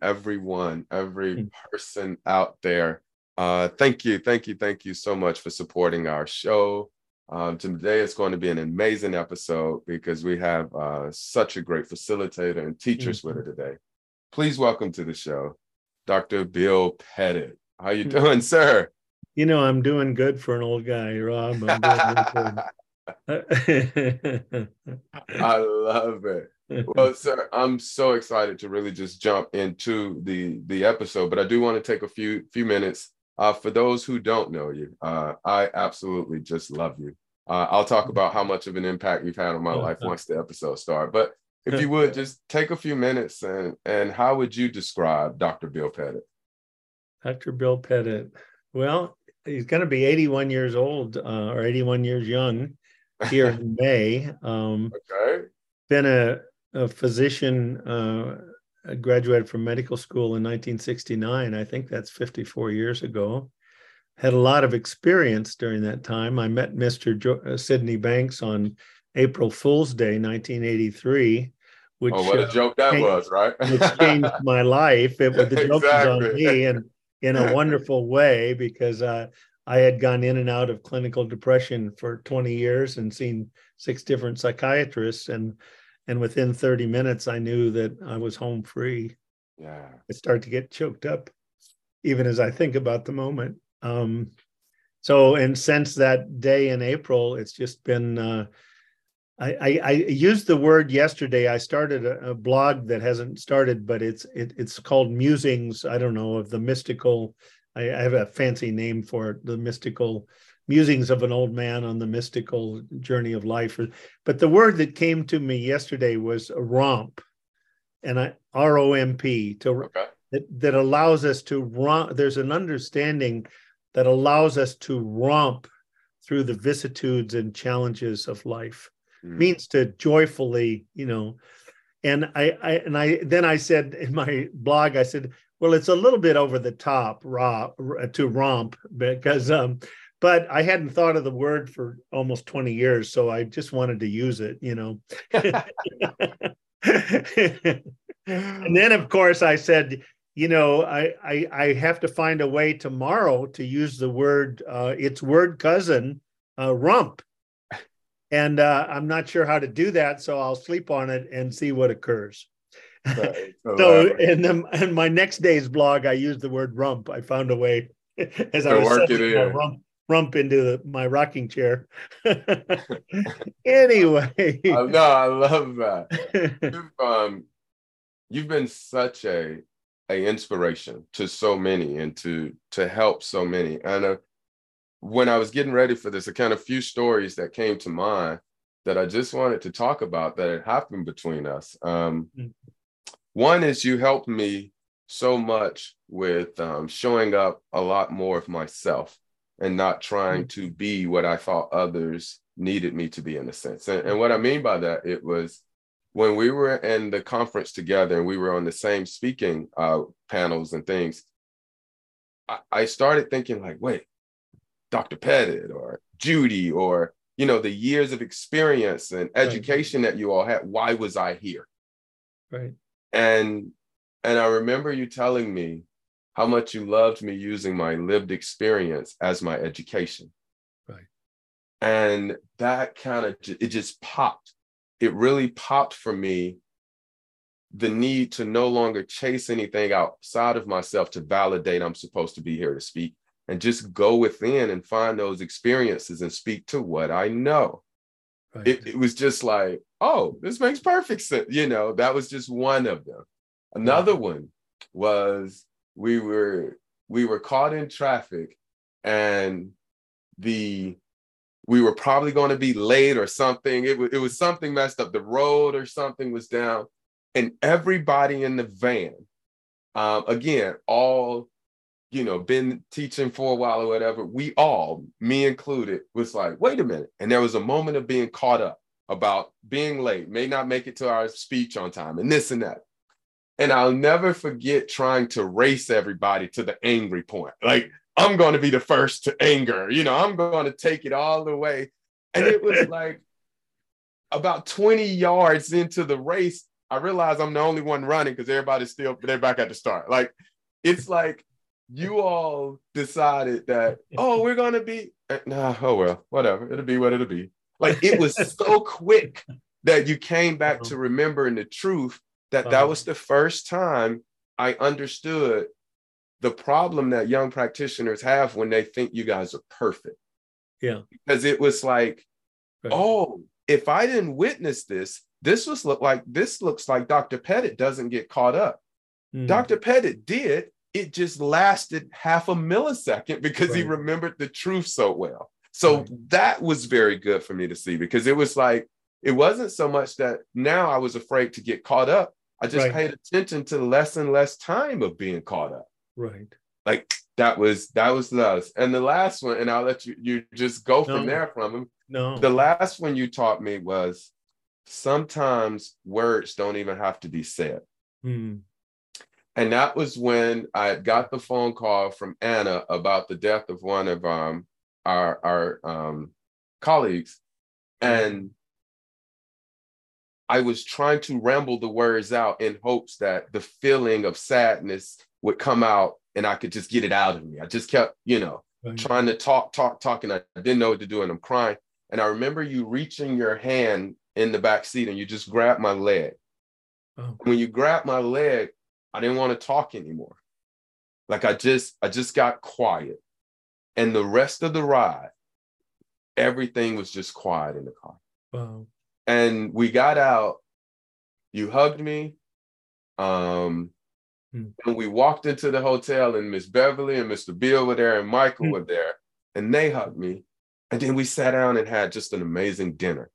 Everyone, every hmm. person out there, uh, thank you, thank you, thank you so much for supporting our show. Um, today is going to be an amazing episode because we have uh, such a great facilitator and teachers mm-hmm. with her today. Please welcome to the show, Dr. Bill Pettit. How you hmm. doing, sir? You know, I'm doing good for an old guy, Rob. I love it. Well, sir, I'm so excited to really just jump into the the episode, but I do want to take a few few minutes. Uh, for those who don't know you, uh, I absolutely just love you. Uh, I'll talk about how much of an impact you've had on my life once the episode starts. But if you would just take a few minutes and and how would you describe Dr. Bill Pettit? Dr. Bill Pettit. Well, he's going to be 81 years old uh, or 81 years young here in May. Um, okay. Been a, a physician, uh, graduated from medical school in 1969. I think that's 54 years ago. Had a lot of experience during that time. I met Mr. Jo- uh, Sydney Banks on April Fool's Day, 1983. Which, oh, what a joke that changed, was, right? it changed my life. It was the joke exactly. was on me, and in a wonderful way because uh, I had gone in and out of clinical depression for 20 years and seen six different psychiatrists and and within 30 minutes I knew that I was home free. Yeah. I start to get choked up even as I think about the moment. Um, so and since that day in April, it's just been uh, I, I, I, used the word yesterday. I started a, a, blog that hasn't started, but it's it, it's called Musings. I don't know of the mystical. I, I, have a fancy name for it. The mystical musings of an old man on the mystical journey of life. But the word that came to me yesterday was a romp, and I R O M P to okay. that, that allows us to romp. There's an understanding that allows us to romp through the vicissitudes and challenges of life mm. means to joyfully, you know. And I, I and I then I said in my blog, I said, well, it's a little bit over the top, raw to romp because um, but I hadn't thought of the word for almost 20 years, so I just wanted to use it, you know. and then of course I said, you know, I, I, I have to find a way tomorrow to use the word uh, its word cousin, uh, rump and uh, I'm not sure how to do that, so I'll sleep on it and see what occurs. Right. So, so in, the, in my next day's blog, I used the word rump. I found a way as I was my rump, rump into the, my rocking chair. anyway, no, I love that. You've, um, you've been such a a inspiration to so many and to to help so many. And uh, when I was getting ready for this, a kind of few stories that came to mind that I just wanted to talk about that had happened between us. Um, mm-hmm. One is you helped me so much with um, showing up a lot more of myself and not trying mm-hmm. to be what I thought others needed me to be in a sense. And, and what I mean by that, it was when we were in the conference together and we were on the same speaking uh, panels and things, I, I started thinking like, wait, Dr. Pettit or Judy or you know the years of experience and education right. that you all had why was i here right and and i remember you telling me how much you loved me using my lived experience as my education right and that kind of it just popped it really popped for me the need to no longer chase anything outside of myself to validate i'm supposed to be here to speak and just go within and find those experiences and speak to what I know. Right. It, it, was just like, oh, this makes perfect sense. You know, that was just one of them. Another one was we were we were caught in traffic and the we were probably going to be late or something. It was, it was something messed up. The road or something was down. And everybody in the van um, again, all you know, been teaching for a while or whatever, we all, me included, was like, wait a minute. And there was a moment of being caught up about being late, may not make it to our speech on time, and this and that. And I'll never forget trying to race everybody to the angry point. Like, I'm going to be the first to anger, you know, I'm going to take it all the way. And it was like about 20 yards into the race, I realized I'm the only one running because everybody's still, they're back at the start. Like, it's like you all decided that, oh, we're going to be, eh, nah, oh, well, whatever. It'll be what it'll be. Like, it was so quick that you came back to remembering the truth that that was the first time I understood the problem that young practitioners have when they think you guys are perfect. Yeah. Because it was like, right. oh, if I didn't witness this, this was look like this looks like Dr. Pettit doesn't get caught up. Mm. Dr. Pettit did. It just lasted half a millisecond because right. he remembered the truth so well. So right. that was very good for me to see because it was like it wasn't so much that now I was afraid to get caught up. I just right. paid attention to less and less time of being caught up. Right. Like that was that was us. And the last one, and I'll let you you just go from no. there from him. No. The last one you taught me was sometimes words don't even have to be said. Hmm. And that was when I got the phone call from Anna about the death of one of um, our our um, colleagues, and I was trying to ramble the words out in hopes that the feeling of sadness would come out and I could just get it out of me. I just kept, you know, right. trying to talk, talk, talk, and I didn't know what to do, and I'm crying. And I remember you reaching your hand in the back seat and you just grabbed my leg. Oh. When you grabbed my leg, I didn't want to talk anymore. Like I just, I just got quiet. And the rest of the ride, everything was just quiet in the car. Wow. And we got out, you hugged me. Um, mm. and we walked into the hotel, and Miss Beverly and Mr. Bill were there, and Michael mm. were there, and they hugged me. And then we sat down and had just an amazing dinner.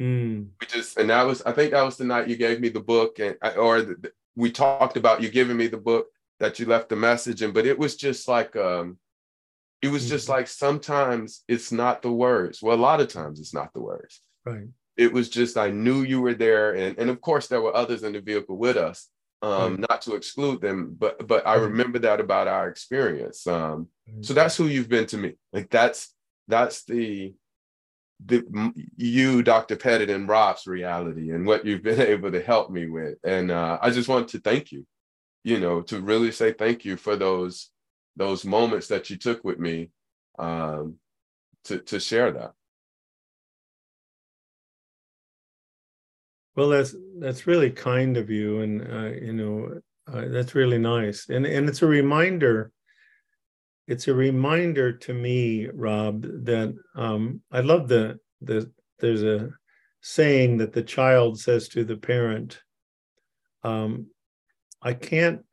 Mm. We just, and that was, I think that was the night you gave me the book, and or the, we talked about you giving me the book that you left the message in, but it was just like, um, it was just mm-hmm. like sometimes it's not the words. Well, a lot of times it's not the words. Right. It was just I knew you were there, and and of course there were others in the vehicle with us. Um, right. not to exclude them, but but I remember that about our experience. Um, so that's who you've been to me. Like that's that's the the you, Dr. Pettit, and Rob's reality, and what you've been able to help me with. And uh, I just want to thank you. You know, to really say thank you for those those moments that you took with me um, to to share that. Well, that's that's really kind of you, and uh, you know uh, that's really nice, and and it's a reminder. It's a reminder to me, Rob, that um, I love the the there's a saying that the child says to the parent, um, "I can't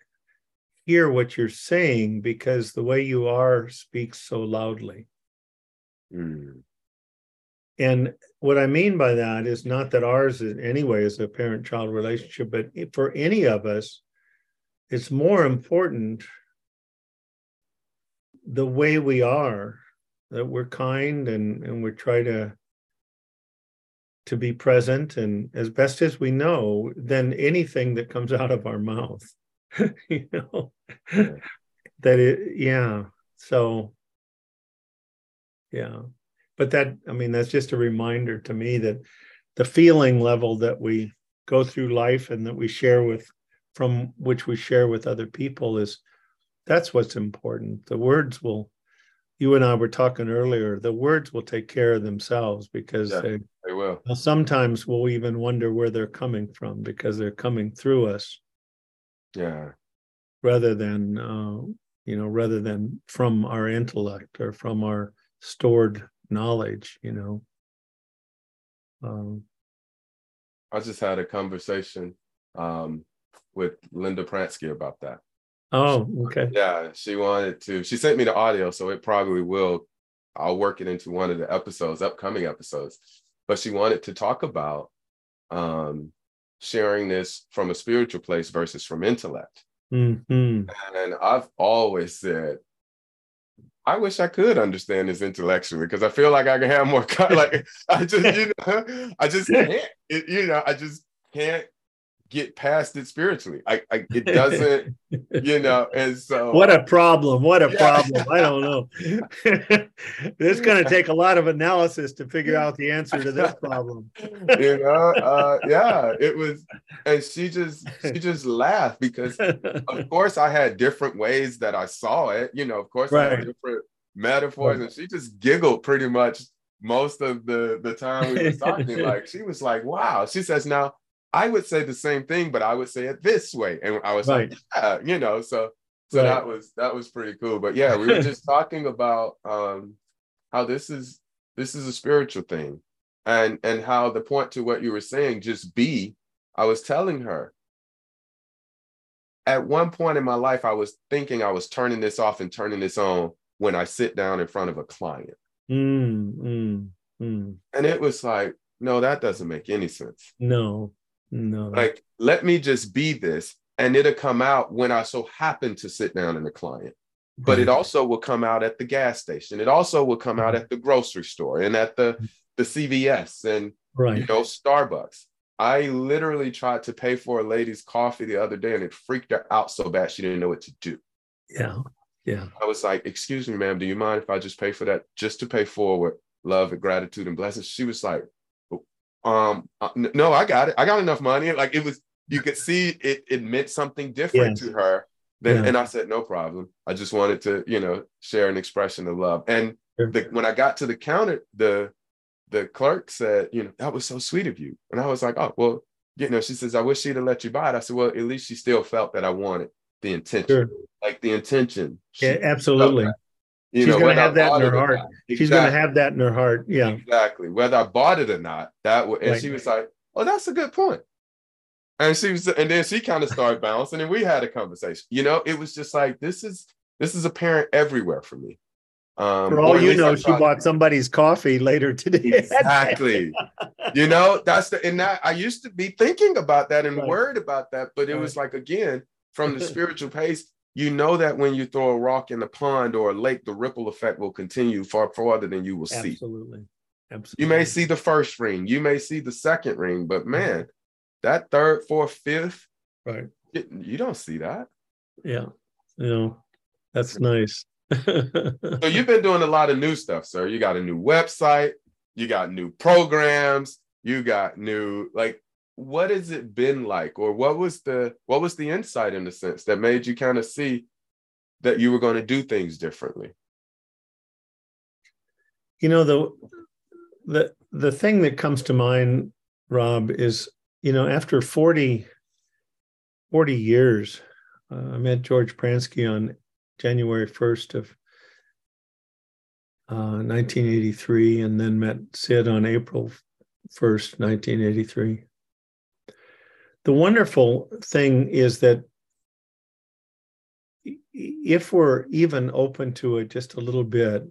hear what you're saying because the way you are speaks so loudly." Mm. And what I mean by that is not that ours is anyway is a parent child relationship, but for any of us, it's more important the way we are, that we're kind and, and we try to to be present and as best as we know than anything that comes out of our mouth. you know. that it yeah. So yeah but that i mean that's just a reminder to me that the feeling level that we go through life and that we share with from which we share with other people is that's what's important. The words will you and i were talking earlier the words will take care of themselves because yeah, they, they will. sometimes we'll even wonder where they're coming from because they're coming through us. Yeah. Rather than uh, you know rather than from our intellect or from our stored knowledge you know? Um, i just had a conversation um, with linda pransky about that. Oh okay. Yeah she wanted to she sent me the audio so it probably will i'll work it into one of the episodes upcoming episodes. But she wanted to talk about um, sharing this from a spiritual place versus from intellect. Mm-hmm. And I've always said, I wish I could understand this intellectually because I feel like I can have more. Like I just, you know, I just can't. It, you know, I just can't get past it spiritually. I, I it doesn't, you know, and so what a problem. What a yeah. problem. I don't know. it's going to take a lot of analysis to figure out the answer to this problem. you know, uh, yeah, it was, and she just she just laughed because of course I had different ways that I saw it. You know, of course right. I had different metaphors, right. and she just giggled pretty much most of the the time we were talking. like she was like, "Wow." She says, "Now." I would say the same thing, but I would say it this way. And I was right. like, yeah, you know, so so right. that was that was pretty cool. But yeah, we were just talking about um how this is this is a spiritual thing. And and how the point to what you were saying, just be, I was telling her. At one point in my life, I was thinking I was turning this off and turning this on when I sit down in front of a client. Mm, mm, mm. And it was like, no, that doesn't make any sense. No, no. Like, let me just be this. And it'll come out when I so happen to sit down in a client. But it also will come out at the gas station. It also will come out mm-hmm. at the grocery store and at the, the CVS and right. you know, Starbucks. I literally tried to pay for a lady's coffee the other day and it freaked her out so bad she didn't know what to do. Yeah. Yeah. I was like, excuse me, ma'am, do you mind if I just pay for that just to pay forward love and gratitude and blessings? She was like, um uh, no i got it. I got enough money. Like it was you could see it it meant something different yes. to her then yeah. and i said no problem. I just wanted to you know share an expression of love. And sure. the, when i got to the counter the the clerk said you know that was so sweet of you. And i was like oh well you know she says i wish she'd have let you buy it. I said well at least she still felt that i wanted the intention. Sure. like the intention. Yeah absolutely you she's going to have that in her heart. Exactly. She's going to have that in her heart. Yeah. Exactly. Whether I bought it or not, that w- and right. she was like, "Oh, that's a good point." And she was, and then she kind of started bouncing, and we had a conversation. You know, it was just like this is this is apparent everywhere for me. Um, for all you know, she bought somebody's coffee later today. Exactly. you know, that's the and that I used to be thinking about that and right. worried about that, but it right. was like again from the spiritual pace you know that when you throw a rock in a pond or a lake, the ripple effect will continue far farther than you will see. Absolutely. Absolutely. You may see the first ring, you may see the second ring, but mm-hmm. man, that third, fourth, fifth, right? You don't see that. Yeah. You know, that's nice. so you've been doing a lot of new stuff, sir. You got a new website, you got new programs, you got new like what has it been like? Or what was the what was the insight in the sense that made you kind of see that you were going to do things differently? You know the the the thing that comes to mind rob is you know after 40 40 years uh, i met george pransky on january 1st of uh, 1983 and then met sid on april 1st 1983 the wonderful thing is that if we're even open to it just a little bit,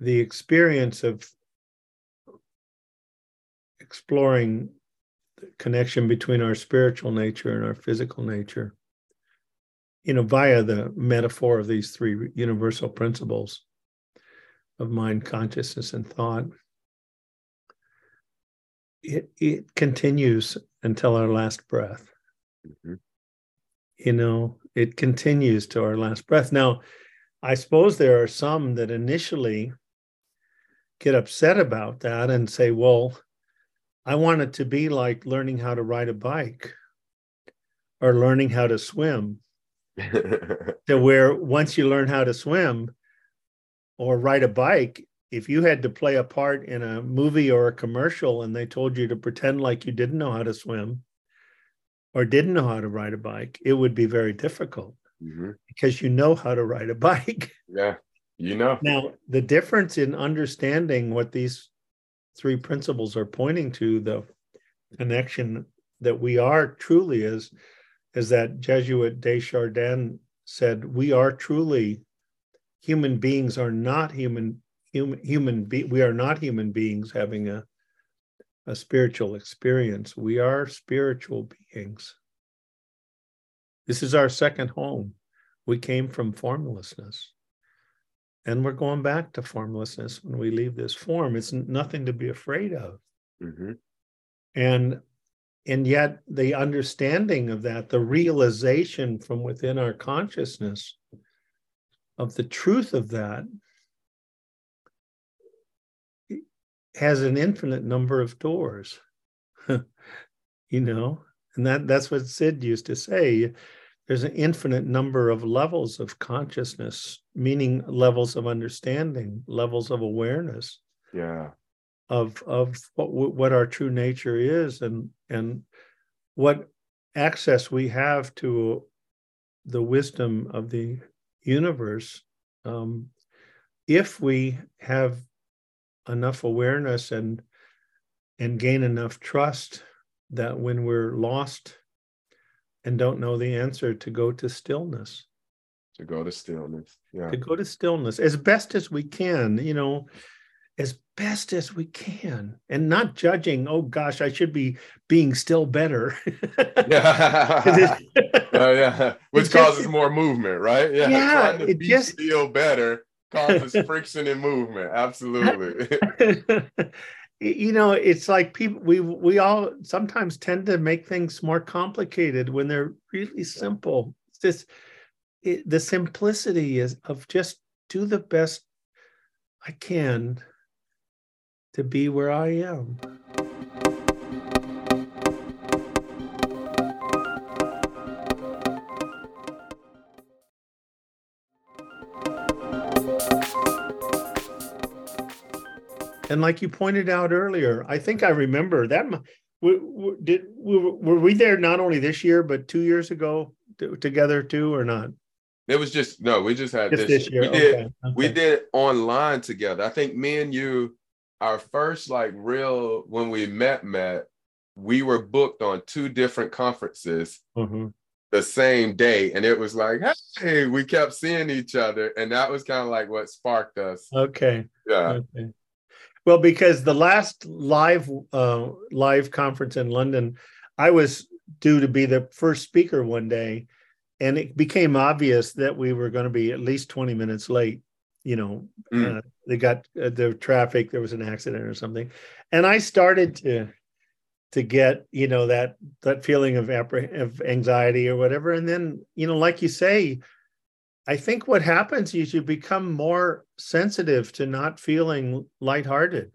the experience of exploring the connection between our spiritual nature and our physical nature, you know, via the metaphor of these three universal principles of mind, consciousness, and thought it, it continues until our last breath. Mm-hmm. You know, it continues to our last breath. Now, I suppose there are some that initially get upset about that and say, well, I want it to be like learning how to ride a bike or learning how to swim. to where once you learn how to swim or ride a bike, if you had to play a part in a movie or a commercial and they told you to pretend like you didn't know how to swim or didn't know how to ride a bike, it would be very difficult mm-hmm. because you know how to ride a bike. Yeah, you know. Now, the difference in understanding what these three principles are pointing to, the connection that we are truly is, is that Jesuit de Chardin said, we are truly human beings are not human human human be- we are not human beings having a a spiritual experience we are spiritual beings This is our second home. We came from formlessness. And we're going back to formlessness when we leave this form. It's nothing to be afraid of. Mm-hmm. And and yet the understanding of that, the realization from within our consciousness of the truth of that has an infinite number of doors. you know, and that that's what Sid used to say. There's an infinite number of levels of consciousness, meaning levels of understanding, levels of awareness. Yeah. Of of what what our true nature is and and what access we have to the wisdom of the universe um, if we have enough awareness and and gain enough trust that when we're lost and don't know the answer to go to stillness. To go to stillness yeah. To go to stillness as best as we can you know as best as we can. And not judging oh gosh i should be being still better. yeah uh, yeah which causes just, more movement right yeah, yeah trying to it be just feel better causes friction and movement. Absolutely. You know it's like people we we all sometimes tend to make things more complicated when they're really simple. It's just it, the simplicity is of just do the best i can to be where i am And like you pointed out earlier, I think I remember that. We, we, did we, were we there not only this year but two years ago together too, or not? It was just no. We just had just this, this, year. We did okay. we did online together. I think me and you, our first like real when we met met, we were booked on two different conferences. Mm-hmm the same day and it was like hey we kept seeing each other and that was kind of like what sparked us okay yeah okay. Well, because the last live uh, live conference in London, I was due to be the first speaker one day, and it became obvious that we were going to be at least twenty minutes late. You know, mm. uh, they got uh, the traffic. There was an accident or something, and I started to to get you know that that feeling of appreh- of anxiety or whatever. And then you know, like you say, I think what happens is you become more sensitive to not feeling lighthearted.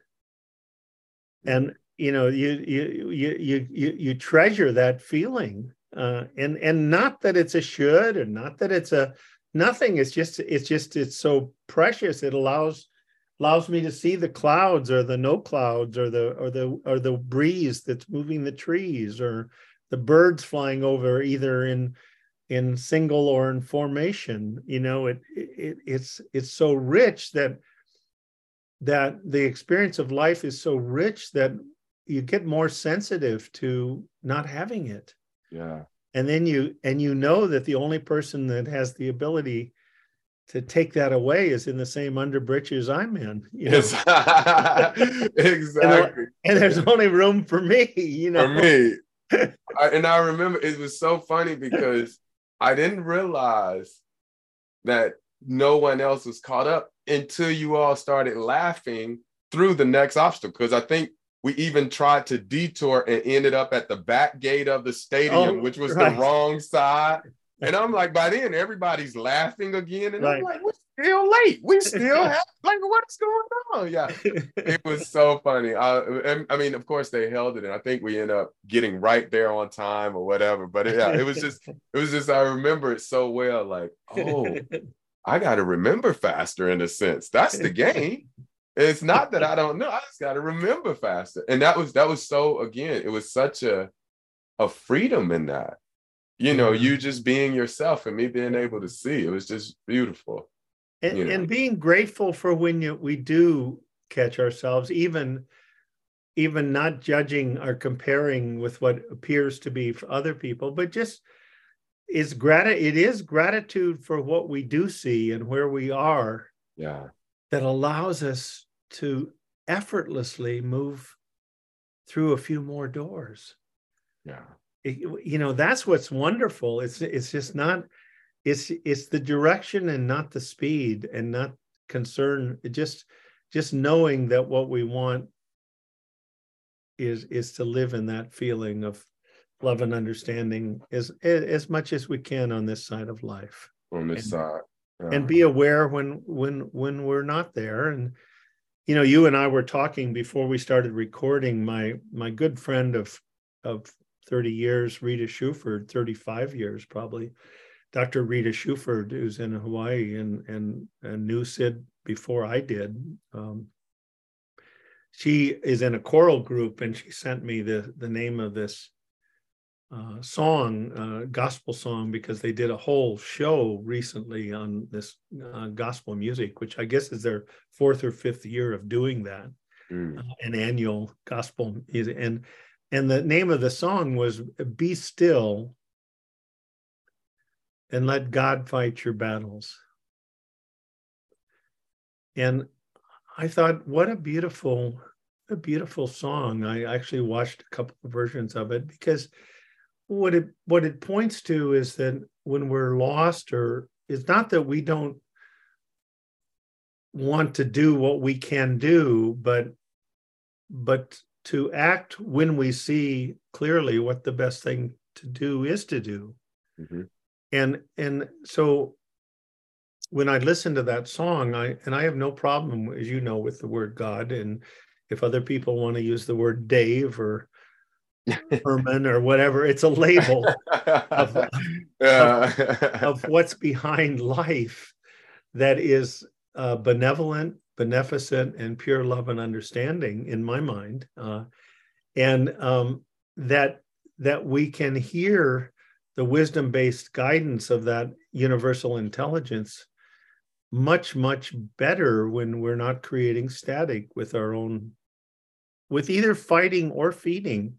And you know, you you you you you, treasure that feeling. Uh, and and not that it's a should or not that it's a nothing. It's just it's just it's so precious. It allows allows me to see the clouds or the no clouds or the or the or the breeze that's moving the trees or the birds flying over either in in single or in formation you know it, it it's it's so rich that that the experience of life is so rich that you get more sensitive to not having it yeah and then you and you know that the only person that has the ability to take that away is in the same underbritches I'm in. You know? exactly. and, and, there's only room for me, you know. For me. I, and I remember it was so funny because I didn't realize that no one else was caught up until you all started laughing through the next obstacle. Because I think we even tried to detour and ended up at the back gate of the stadium, oh, which was right. the wrong side. And I'm like, by then everybody's laughing again. And right. I'm like, we're still late. We still have like what's going on? Yeah. it was so funny. I, I mean, of course they held it. And I think we end up getting right there on time or whatever. But yeah, it was just, it was just, I remember it so well. Like, oh, I gotta remember faster in a sense. That's the game. It's not that I don't know. I just gotta remember faster. And that was that was so again, it was such a a freedom in that you know, mm-hmm. you just being yourself and me being able to see. It was just beautiful. And, you know? and being grateful for when you, we do catch ourselves, even even not judging or comparing with what appears to be for other people, but just is grat it is gratitude for what we do see and where we are. Yeah. That allows us to effortlessly move through a few more doors. Yeah you know that's what's wonderful it's it's just not it's it's the direction and not the speed and not concern just just knowing that what we want is is to live in that feeling of love and understanding as as much as we can on this side of life on this and, side yeah. and be aware when when when we're not there and you know you and i were talking before we started recording my my good friend of of 30 years rita shuford 35 years probably dr rita shuford who's in hawaii and and, and knew sid before i did um, she is in a choral group and she sent me the the name of this uh, song, uh, gospel song, because they did a whole show recently on this uh, gospel music, which I guess is their fourth or fifth year of doing that, mm. an annual gospel music. And and the name of the song was "Be Still and Let God Fight Your Battles." And I thought, what a beautiful, a beautiful song. I actually watched a couple of versions of it because what it what it points to is that when we're lost or it's not that we don't want to do what we can do but but to act when we see clearly what the best thing to do is to do mm-hmm. And and so when i listen to that song i and i have no problem as you know with the word god and if other people want to use the word dave or Herman or whatever. It's a label of, of, of, what's behind life that is uh, benevolent, beneficent, and pure love and understanding in my mind, uh, and um, that that we can hear the wisdom-based guidance of that universal intelligence much much better when we're not creating static with our own with either fighting or feeding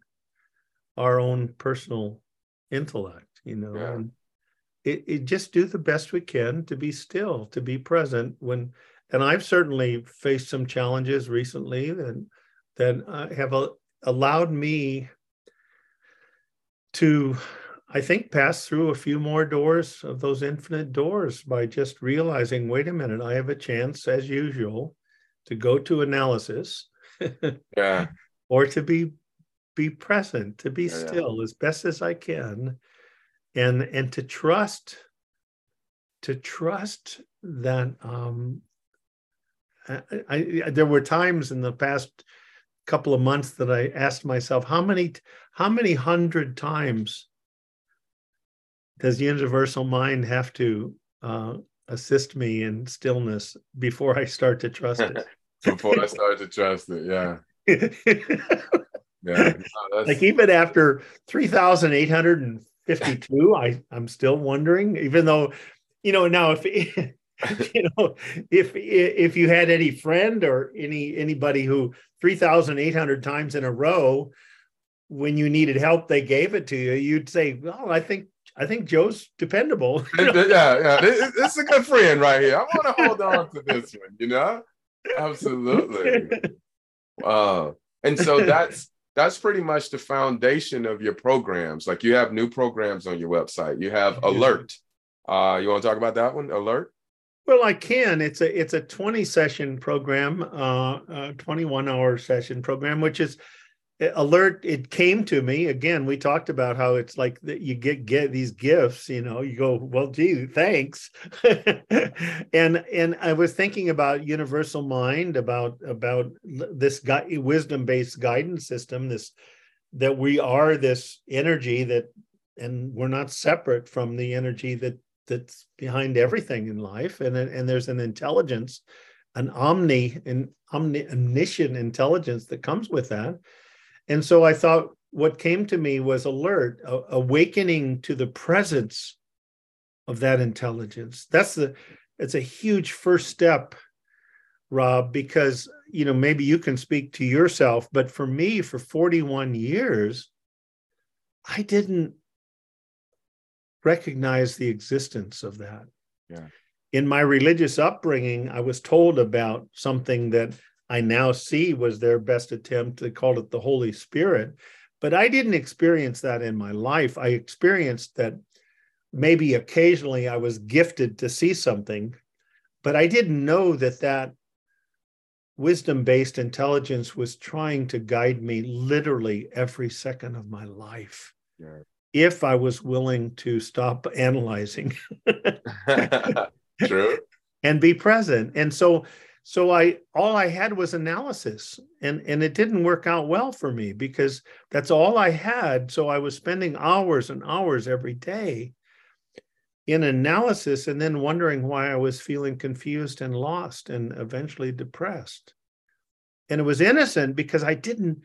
our own personal intellect, you know. Yeah. And it, it just do the best we can to be still, to be present when and I've certainly faced some challenges recently that that uh, have allowed me to I think pass through a few more doors of those infinite doors by just realizing, wait a minute, I have a chance, as usual, to go to analysis. yeah. Or to be be present, to be yeah, still yeah. as best as I can, and and to trust, to trust that um, I, I, there were times in the past couple of months that I asked myself, how many how many hundred times does the universal mind have to uh, assist me in stillness before I start to trust it? before I start to trust it, yeah. Yeah, no, like even after three thousand eight hundred and fifty-two, I I'm still wondering. Even though, you know, now if you know if if you had any friend or any anybody who three thousand eight hundred times in a row, when you needed help, they gave it to you. You'd say, "Well, I think I think Joe's dependable." You know? Yeah, yeah, it's a good friend right here. I want to hold on to this one. You know, absolutely. Uh, and so that's that's pretty much the foundation of your programs. Like you have new programs on your website. You have Alert. Uh, you want to talk about that one? Alert. Well, I can. It's a it's a 20 session program, uh, a 21 hour session program, which is alert it came to me. Again we talked about how it's like that you get get these gifts you know you go well gee thanks. And and i was thinking about universal mind about about this wisdom based guidance system this that we are this energy that and we're not separate from the energy that that's behind everything in life. And and there's an intelligence an omni omni omniscient intelligence that comes with that and so I thought what came to me was alert, awakening to the presence of that intelligence. That's the it's a huge first step, Rob, because you know maybe you can speak to yourself, but for me, for 41 years, I didn't recognize the existence of that. Yeah. In my religious upbringing, I was told about something that I now see was their best attempt. They called it the Holy Spirit. but I didn't experience that in my life. I experienced that maybe occasionally I was gifted to see something, but I didn't know that that wisdom based intelligence was trying to guide me literally every second of my life. Yeah. If I was willing to stop analyzing. True. and be present. And so so I all I had was analysis and and it didn't work out well for me because that's all I had. So I was spending hours and hours every day in analysis and then wondering why I was feeling confused and lost and eventually depressed. And it was innocent because I didn't,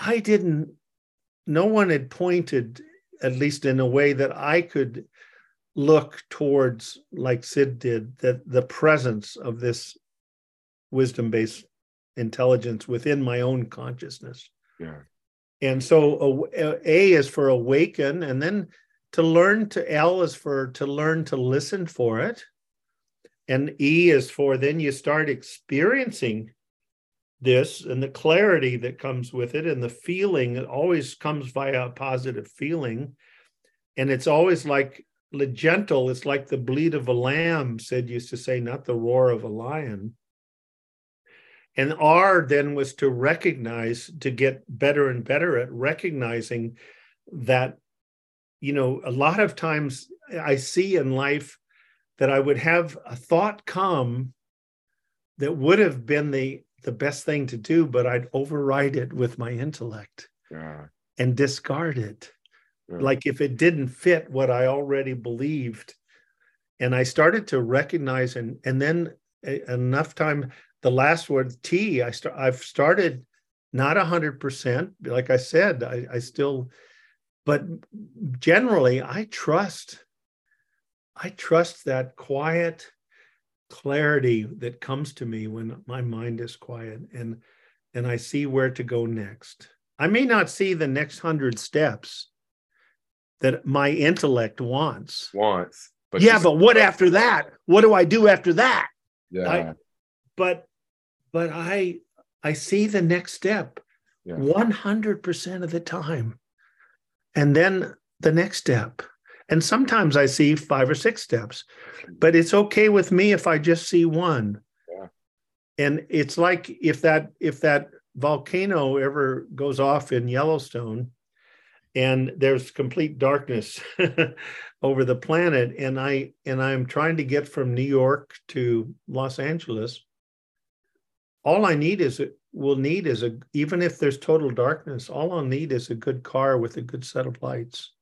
I didn't, no one had pointed, at least in a way that I could look towards, like Sid did, that the presence of this wisdom based intelligence within my own consciousness. Yeah. And so a, a is for awaken, and then to learn to L is for to learn to listen for it. And E is for then you start experiencing this and the clarity that comes with it and the feeling it always comes via a positive feeling. And it's always like gentle, it's like the bleat of a lamb, Sid used to say, not the roar of a lion. And R then was to recognize, to get better and better at recognizing that you know, a lot of times I see in life that I would have a thought come that would have been the the best thing to do, but I'd override it with my intellect yeah. and discard it. Like if it didn't fit what I already believed. And I started to recognize and and then enough time, the last word T, I start I've started not a hundred percent. Like I said, I, I still but generally i trust i trust that quiet clarity that comes to me when my mind is quiet and and i see where to go next i may not see the next 100 steps that my intellect wants wants but yeah but what after that what do i do after that yeah I, but but i i see the next step yeah. 100% of the time and then the next step. And sometimes I see five or six steps, but it's okay with me if I just see one. Yeah. And it's like if that if that volcano ever goes off in Yellowstone and there's complete darkness over the planet and I and I'm trying to get from New York to Los Angeles all I need is will need is a even if there's total darkness, all I'll need is a good car with a good set of lights.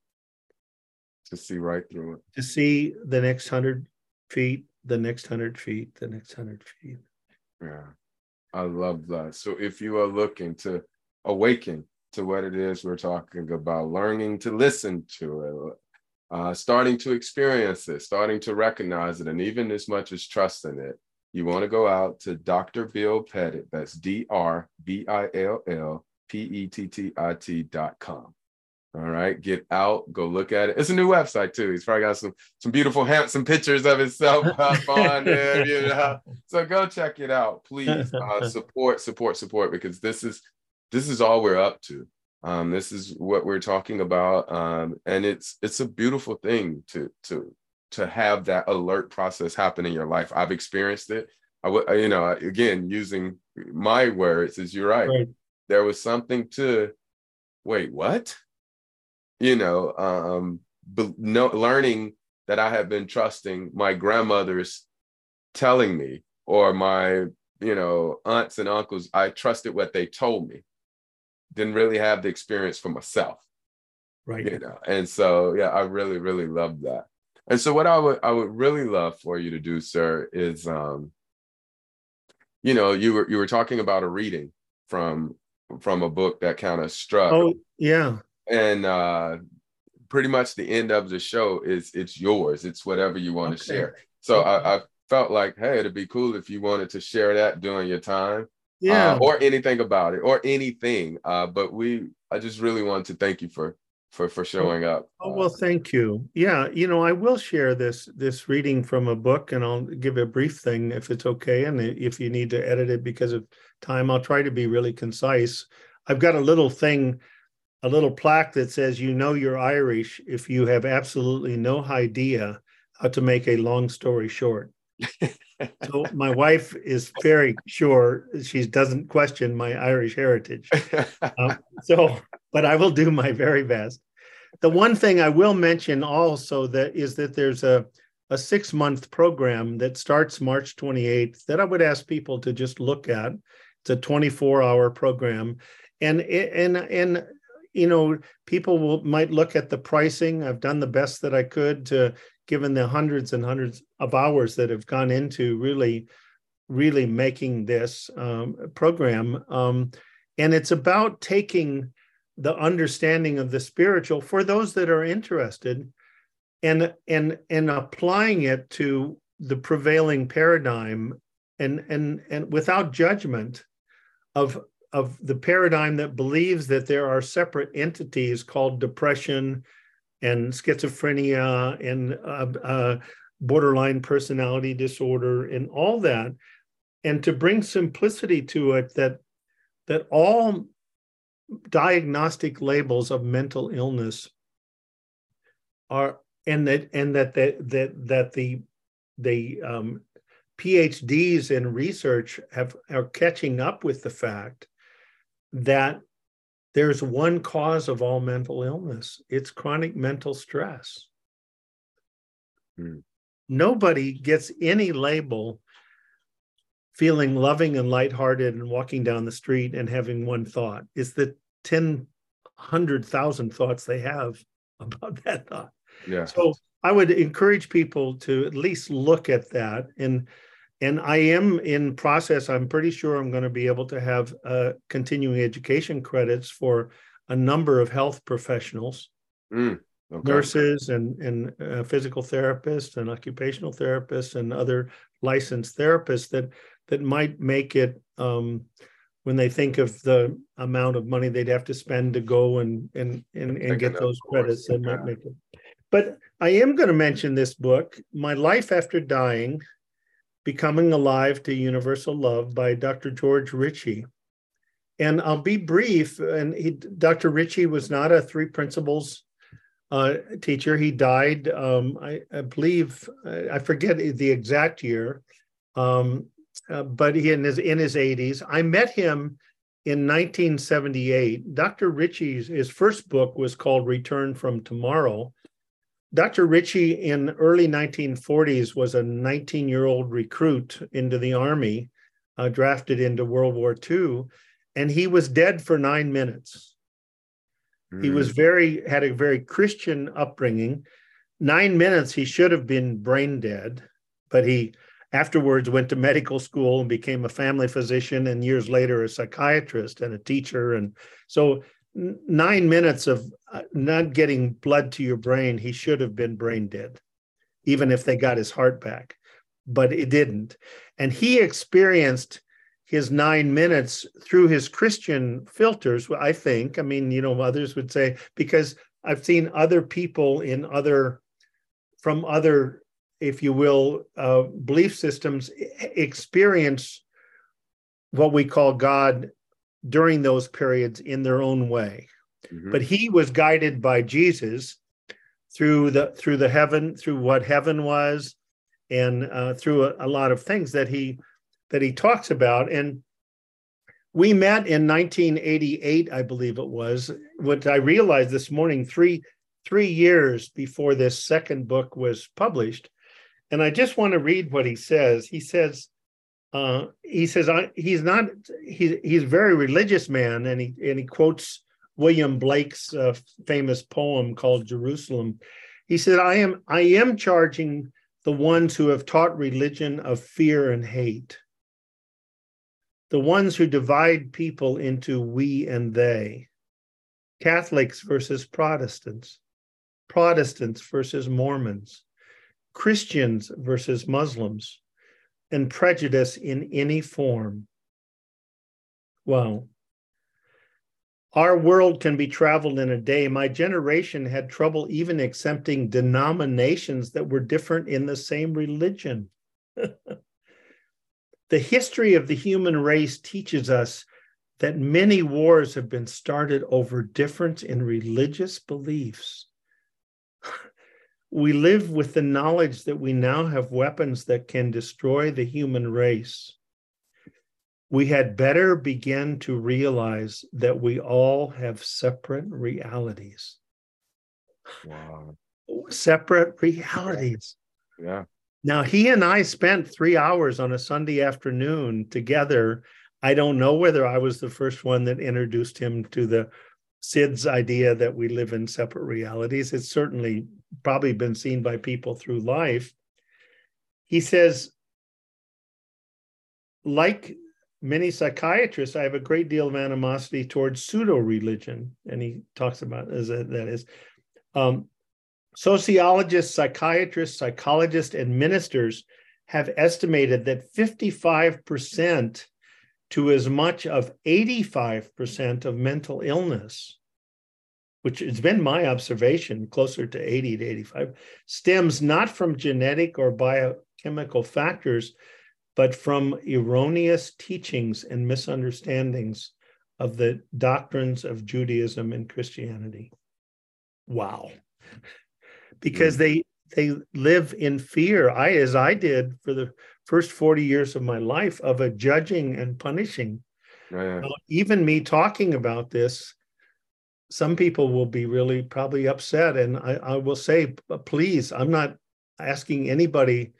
To see right through it. To see the next hundred feet, the next hundred feet, the next hundred feet. Yeah. I love that. So if you are looking to awaken to what it is we're talking about, learning to listen to it, uh, starting to experience it, starting to recognize it, and even as much as trusting it, you want to go out to Dr. Bill Pettit. That's D R B I L L P E T T I T dot com. All right, get out, go look at it. It's a new website too. He's probably got some some beautiful, handsome pictures of himself up on there. You know, so go check it out, please. Uh, support, support, support, because this is this is all we're up to. Um, this is what we're talking about, um, and it's it's a beautiful thing to to to have that alert process happen in your life. I've experienced it. I would, you know, again, using my words, is you're right. right. There was something to, wait, what? You know, um, but no, learning that I have been trusting my grandmother's telling me, or my, you know, aunts and uncles. I trusted what they told me. Didn't really have the experience for myself. Right. You know, and so yeah, I really, really love that. And so what I would I would really love for you to do, sir, is um, you know, you were you were talking about a reading from from a book that kind of struck. Oh, yeah. And uh pretty much the end of the show is it's yours. It's whatever you want okay. to share. So okay. I, I felt like, hey, it'd be cool if you wanted to share that during your time. Yeah. Uh, or anything about it or anything. Uh, but we I just really wanted to thank you for for for showing up. Oh well, thank you. Yeah, you know, I will share this this reading from a book, and I'll give a brief thing if it's okay, and if you need to edit it because of time, I'll try to be really concise. I've got a little thing, a little plaque that says, "You know you're Irish if you have absolutely no idea how to make a long story short." so my wife is very sure she doesn't question my Irish heritage. Um, so, but I will do my very best. The one thing I will mention also that is that there's a a six month program that starts March 28th that I would ask people to just look at. It's a 24 hour program, and and and you know people will might look at the pricing. I've done the best that I could to given the hundreds and hundreds of hours that have gone into really, really making this um, program. Um, and it's about taking the understanding of the spiritual for those that are interested and and and applying it to the prevailing paradigm and and and without judgment of of the paradigm that believes that there are separate entities called depression and schizophrenia and uh, uh, borderline personality disorder and all that. And to bring simplicity to it that that all diagnostic labels of mental illness are and that and that that that, that the the um, PhDs in research have are catching up with the fact that there's one cause of all mental illness it's chronic mental stress. Hmm. Nobody gets any label feeling loving and lighthearted and walking down the street and having one thought. It's the 10, 100,000 thoughts they have about that thought. Yeah. So I would encourage people to at least look at that and and I am in process. I'm pretty sure I'm going to be able to have uh, continuing education credits for a number of health professionals, mm, okay. nurses, and and uh, physical therapists, and occupational therapists, and other licensed therapists that that might make it. Um, when they think of the amount of money they'd have to spend to go and and and, and get those credits, they might make it. But I am going to mention this book, My Life After Dying Becoming Alive to Universal Love by Dr. George Ritchie. And I'll be brief. And he, Dr. Ritchie was not a three principles uh, teacher. He died, um, I, I, believe, I forget the exact year, um, uh, but he in his in his 80s. I met him in 1978. Dr. Ritchie's his first book was called Return from Tomorrow, Dr. Ritchie in early 1940s was a 19 year old recruit into the army, uh, drafted into World War II, and he was dead for nine minutes. Mm. He was mm. very had a very Christian upbringing. Nine minutes he should have been brain dead, but he afterwards went to medical school and became a family physician, and years later a psychiatrist and a teacher. And so nine minutes of uh, not getting blood to your brain, he should have been brain dead, even if they got his heart back, but it didn't. And he experienced his nine minutes through his Christian filters, I think. I mean, you know, others would say, because I've seen other people in other, from other, if you will, uh, belief systems experience what we call God during those periods in their own way. Mm-hmm. But he was guided by Jesus through the through the heaven through what heaven was and uh, through a, a, lot of things that he that he talks about and we met in 1988 i believe it was what i realized this morning three three years before this second book was published and i just want to read what he says he says uh, he says I, he's not he's he's a very religious man, and he and he quotes William Blake's uh, famous poem called Jerusalem. He said, "I am I am charging the ones who have taught religion of fear and hate, the ones who divide people into we and they, Catholics versus Protestants, Protestants versus Mormons, Christians versus Muslims." And prejudice in any form. Well, Our world can be traveled in a day. My generation had trouble even accepting denominations that were different in the same religion. the history of the human race teaches us that many wars have been started over difference in religious beliefs. We live with the knowledge that we now have weapons that can destroy the human race. We had better begin to realize that we all have separate realities. Wow. Separate realities. Yeah. Now, he and I spent three hours on a Sunday afternoon together. I don't know whether I was the first one that introduced him to the Syd's idea that we live in separate realities. It's certainly probably been seen by people through life. He says, like many psychiatrists, I have a great deal of animosity towards pseudo religion. And he talks about as that is. Um, Sociologists, psychiatrists, psychologists, and ministers have estimated that 55% to as much of 85% of mental illness, which has been my observation, closer to 80 to 85, stems not from genetic or biochemical factors, but from erroneous teachings and misunderstandings of the doctrines of Judaism and Christianity. Wow. Because they they live in fear i as i did for the first 40 years of my life of a judging and punishing. Uh, even me talking about this some people will be really probably upset and i, I will say please i'm not asking anybody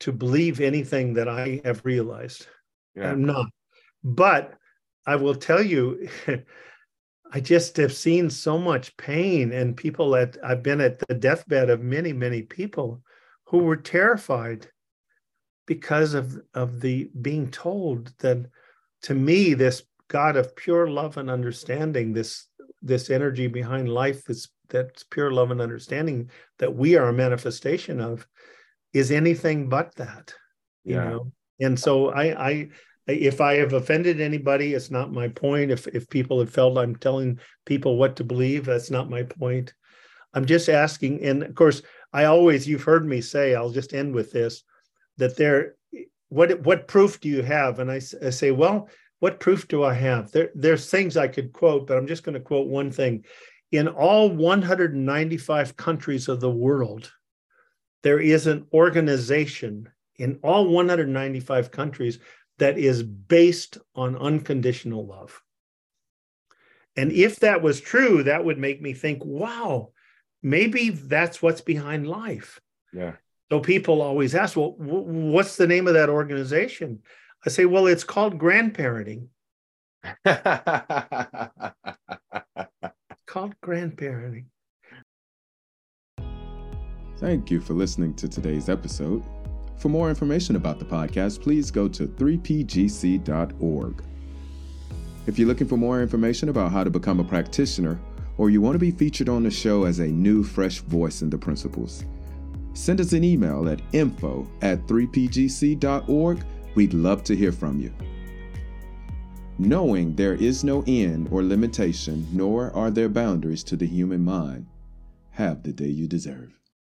to believe anything that i have realized yeah. i'm not but i will tell you I just have seen so much pain and people that I've been at the deathbed of many, many people who were terrified because of, of the being told that to me, this God of pure love and understanding, this this energy behind life, this that's pure love and understanding that we are a manifestation of, is anything but that. You yeah. know, and so I I if I have offended anybody, it's not my point. If if people have felt I'm telling people what to believe, that's not my point. I'm just asking, and of course, I always you've heard me say, I'll just end with this, that there, what what proof do you have? And I, I say, well, what proof do I have? There, there's things I could quote, but I'm just going to quote one thing. In all 195 countries of the world, there is an organization in all 195 countries that is based on unconditional love. And if that was true, that would make me think, wow, maybe that's what's behind life. Yeah. So people always ask, well, what's the name of that organization? I say, well, it's called grandparenting. called grandparenting. Thank you for listening to today's episode. For more information about the podcast, please go to 3pgc.org. If you're looking for more information about how to become a practitioner, or you want to be featured on the show as a new, fresh voice in the principles, send us an email at info at 3pgc.org. We'd love to hear from you. Knowing there is no end or limitation, nor are there boundaries to the human mind, have the day you deserve.